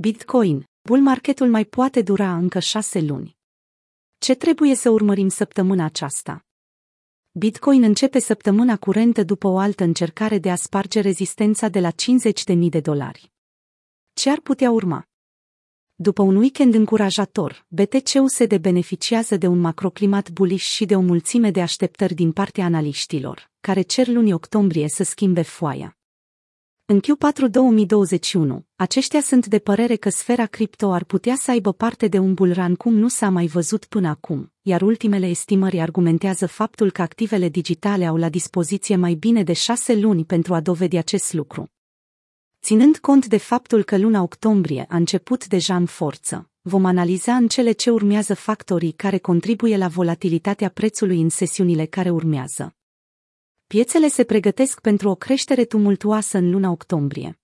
Bitcoin, bull marketul mai poate dura încă șase luni. Ce trebuie să urmărim săptămâna aceasta? Bitcoin începe săptămâna curentă după o altă încercare de a sparge rezistența de la 50.000 de dolari. Ce ar putea urma? După un weekend încurajator, BTC-USD beneficiază de un macroclimat bullish și de o mulțime de așteptări din partea analiștilor, care cer luni octombrie să schimbe foaia. În Q4 2021, aceștia sunt de părere că sfera cripto ar putea să aibă parte de un bullrun cum nu s-a mai văzut până acum, iar ultimele estimări argumentează faptul că activele digitale au la dispoziție mai bine de șase luni pentru a dovedi acest lucru. Ținând cont de faptul că luna octombrie a început deja în forță, vom analiza în cele ce urmează factorii care contribuie la volatilitatea prețului în sesiunile care urmează. Piețele se pregătesc pentru o creștere tumultuoasă în luna octombrie.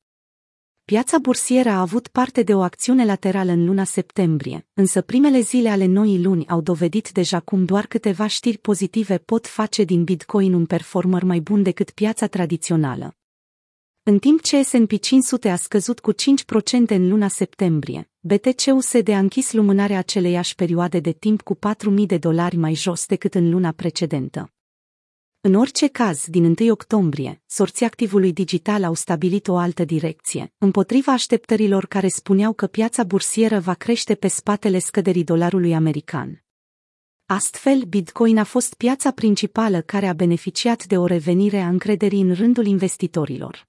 Piața bursieră a avut parte de o acțiune laterală în luna septembrie, însă primele zile ale noii luni au dovedit deja cum doar câteva știri pozitive pot face din Bitcoin un performer mai bun decât piața tradițională. În timp ce S&P 500 a scăzut cu 5% în luna septembrie, BTC-USD a închis lumânarea aceleiași perioade de timp cu 4.000 de dolari mai jos decât în luna precedentă. În orice caz, din 1 octombrie, sorții activului digital au stabilit o altă direcție, împotriva așteptărilor care spuneau că piața bursieră va crește pe spatele scăderii dolarului american. Astfel, Bitcoin a fost piața principală care a beneficiat de o revenire a încrederii în rândul investitorilor.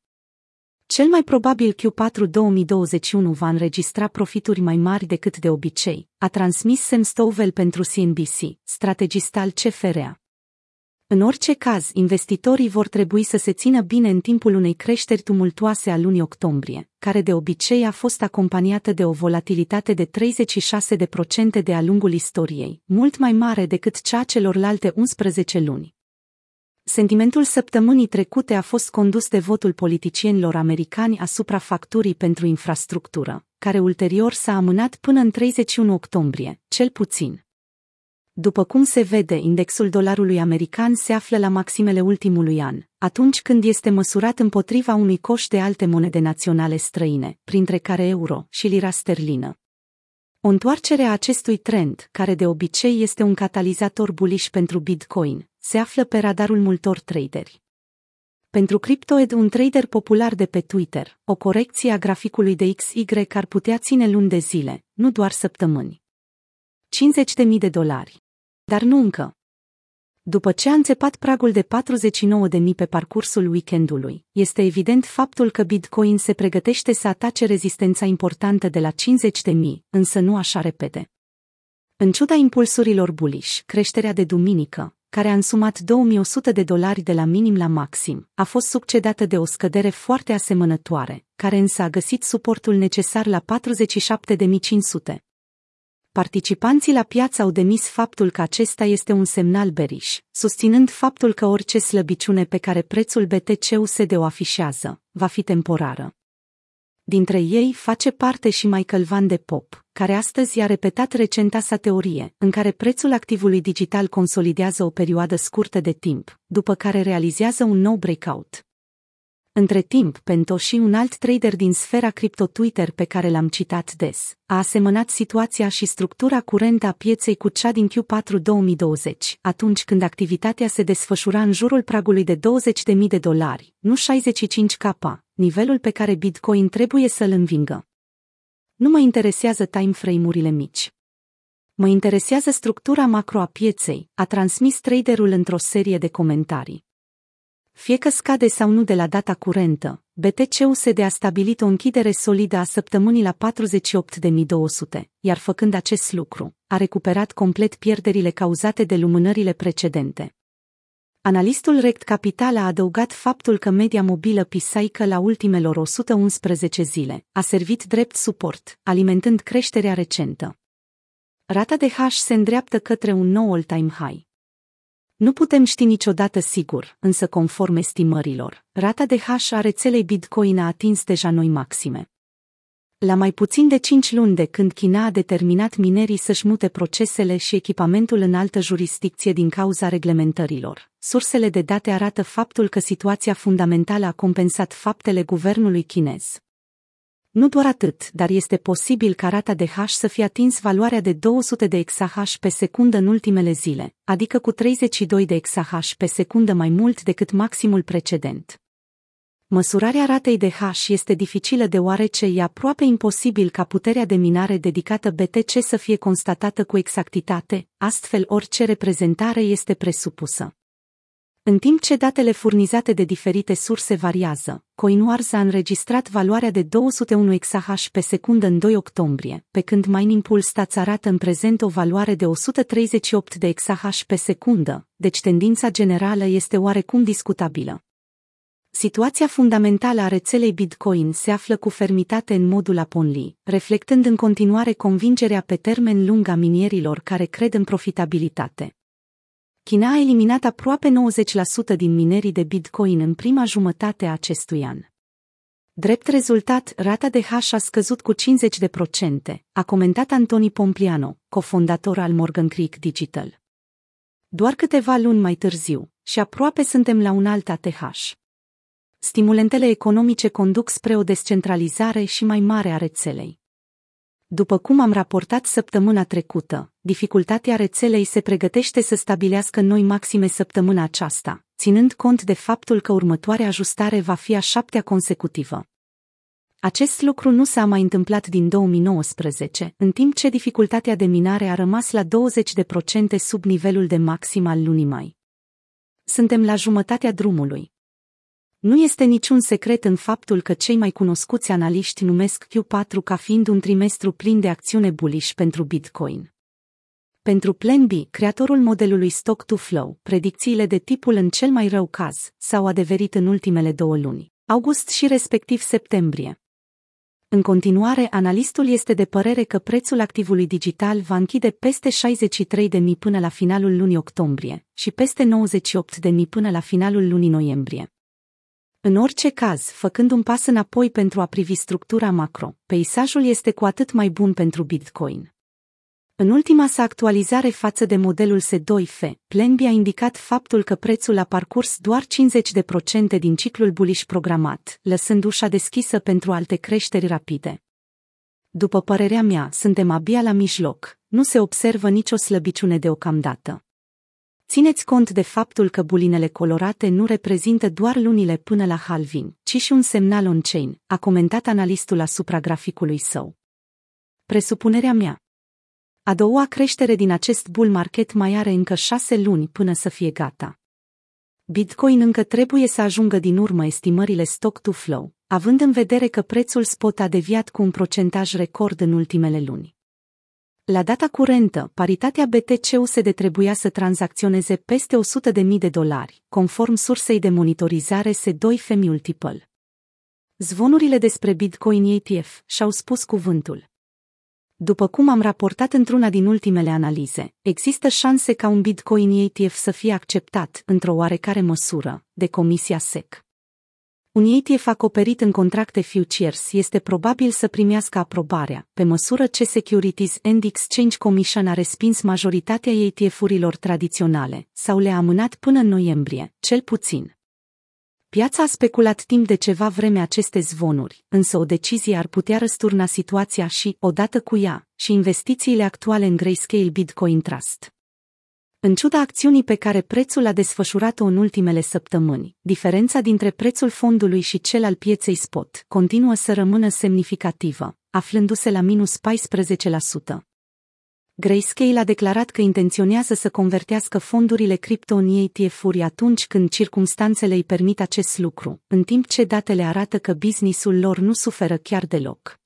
Cel mai probabil Q4 2021 va înregistra profituri mai mari decât de obicei, a transmis Sam Stovell pentru CNBC, strategist al CFRA. În orice caz, investitorii vor trebui să se țină bine în timpul unei creșteri tumultoase a lunii octombrie, care de obicei a fost acompaniată de o volatilitate de 36% de a lungul istoriei, mult mai mare decât cea celorlalte 11 luni. Sentimentul săptămânii trecute a fost condus de votul politicienilor americani asupra facturii pentru infrastructură, care ulterior s-a amânat până în 31 octombrie, cel puțin. După cum se vede, indexul dolarului american se află la maximele ultimului an, atunci când este măsurat împotriva unui coș de alte monede naționale străine, printre care euro și lira sterlină. O întoarcere a acestui trend, care de obicei este un catalizator bullish pentru Bitcoin, se află pe radarul multor traderi. Pentru CryptoEd, un trader popular de pe Twitter, o corecție a graficului de XY ar putea ține luni de zile, nu doar săptămâni. 50.000 de dolari. Dar nu încă. După ce a înțepat pragul de 49.000 pe parcursul weekendului, este evident faptul că Bitcoin se pregătește să atace rezistența importantă de la 50.000, însă nu așa repede. În ciuda impulsurilor bullish, creșterea de duminică, care a însumat 2100 de dolari de la minim la maxim, a fost succedată de o scădere foarte asemănătoare, care însă a găsit suportul necesar la 47.500. Participanții la piață au demis faptul că acesta este un semnal beriș, susținând faptul că orice slăbiciune pe care prețul BTC-USD o afișează, va fi temporară. Dintre ei face parte și Michael Van de Pop, care astăzi a repetat recenta sa teorie, în care prețul activului digital consolidează o perioadă scurtă de timp, după care realizează un nou breakout. Între timp, Pentoshi, un alt trader din sfera cripto Twitter pe care l-am citat des, a asemănat situația și structura curentă a pieței cu cea din Q4 2020, atunci când activitatea se desfășura în jurul pragului de 20.000 de dolari, nu 65K, nivelul pe care Bitcoin trebuie să-l învingă. Nu mă interesează timeframe-urile mici. Mă interesează structura macro a pieței, a transmis traderul într-o serie de comentarii. Fie că scade sau nu de la data curentă, BTC-USD a stabilit o închidere solidă a săptămânii la 48.200, iar făcând acest lucru, a recuperat complet pierderile cauzate de lumânările precedente. Analistul Rect Capital a adăugat faptul că media mobilă pisaică la ultimelor 111 zile a servit drept suport, alimentând creșterea recentă. Rata de hash se îndreaptă către un nou all-time high. Nu putem ști niciodată sigur, însă conform estimărilor, rata de hash a rețelei Bitcoin a atins deja noi maxime. La mai puțin de 5 luni de când China a determinat minerii să-și mute procesele și echipamentul în altă jurisdicție din cauza reglementărilor, sursele de date arată faptul că situația fundamentală a compensat faptele guvernului chinez. Nu doar atât, dar este posibil ca rata de hash să fie atins valoarea de 200 de exahash pe secundă în ultimele zile, adică cu 32 de exahash pe secundă mai mult decât maximul precedent. Măsurarea ratei de hash este dificilă deoarece e aproape imposibil ca puterea de minare dedicată BTC să fie constatată cu exactitate, astfel orice reprezentare este presupusă. În timp ce datele furnizate de diferite surse variază, CoinWars a înregistrat valoarea de 201 exahash pe secundă în 2 octombrie, pe când Mining Pool Stats arată în prezent o valoare de 138 de exahash pe secundă, deci tendința generală este oarecum discutabilă. Situația fundamentală a rețelei Bitcoin se află cu fermitate în modul Aponli, reflectând în continuare convingerea pe termen lung a minierilor care cred în profitabilitate. China a eliminat aproape 90% din minerii de Bitcoin în prima jumătate a acestui an. Drept rezultat, rata de hash a scăzut cu 50%, a comentat Antoni Pompliano, cofondator al Morgan Creek Digital. Doar câteva luni mai târziu, și aproape suntem la un alt ATH. Stimulentele economice conduc spre o descentralizare și mai mare a rețelei. După cum am raportat săptămâna trecută, dificultatea rețelei se pregătește să stabilească noi maxime săptămâna aceasta, ținând cont de faptul că următoarea ajustare va fi a șaptea consecutivă. Acest lucru nu s-a mai întâmplat din 2019, în timp ce dificultatea de minare a rămas la 20% sub nivelul de maxim al lunii mai. Suntem la jumătatea drumului. Nu este niciun secret în faptul că cei mai cunoscuți analiști numesc Q4 ca fiind un trimestru plin de acțiune bullish pentru Bitcoin. Pentru Plan B, creatorul modelului Stock to Flow, predicțiile de tipul în cel mai rău caz s-au adeverit în ultimele două luni, august și respectiv septembrie. În continuare, analistul este de părere că prețul activului digital va închide peste 63.000 până la finalul lunii octombrie și peste 98.000 până la finalul lunii noiembrie. În orice caz, făcând un pas înapoi pentru a privi structura macro, peisajul este cu atât mai bun pentru Bitcoin. În ultima sa actualizare față de modelul S2F, Plenby a indicat faptul că prețul a parcurs doar 50% din ciclul bullish programat, lăsând ușa deschisă pentru alte creșteri rapide. După părerea mea, suntem abia la mijloc, nu se observă nicio slăbiciune deocamdată. Țineți cont de faptul că bulinele colorate nu reprezintă doar lunile până la halving, ci și un semnal on-chain, a comentat analistul asupra graficului său. Presupunerea mea. A doua creștere din acest bull market mai are încă șase luni până să fie gata. Bitcoin încă trebuie să ajungă din urmă estimările stock to flow, având în vedere că prețul spot a deviat cu un procentaj record în ultimele luni. La data curentă, paritatea BTC-USD trebuia să tranzacționeze peste 100.000 de dolari, conform sursei de monitorizare S2F Multiple. Zvonurile despre Bitcoin ETF și-au spus cuvântul. După cum am raportat într-una din ultimele analize, există șanse ca un Bitcoin ETF să fie acceptat, într-o oarecare măsură, de Comisia SEC. Un ETF acoperit în contracte futures este probabil să primească aprobarea, pe măsură ce Securities and Exchange Commission a respins majoritatea ETF-urilor tradiționale sau le-a amânat până în noiembrie, cel puțin. Piața a speculat timp de ceva vreme aceste zvonuri, însă o decizie ar putea răsturna situația și, odată cu ea, și investițiile actuale în Grayscale Bitcoin Trust. În ciuda acțiunii pe care prețul a desfășurat-o în ultimele săptămâni, diferența dintre prețul fondului și cel al pieței spot continuă să rămână semnificativă, aflându-se la minus 14%. Grayscale a declarat că intenționează să convertească fondurile cripto în ETF-uri atunci când circumstanțele îi permit acest lucru, în timp ce datele arată că businessul lor nu suferă chiar deloc.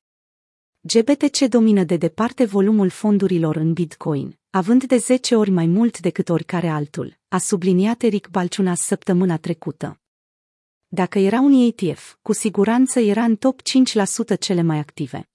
GBTC domină de departe volumul fondurilor în Bitcoin, având de 10 ori mai mult decât oricare altul, a subliniat Eric Balciuna săptămâna trecută. Dacă era un ETF, cu siguranță era în top 5% cele mai active.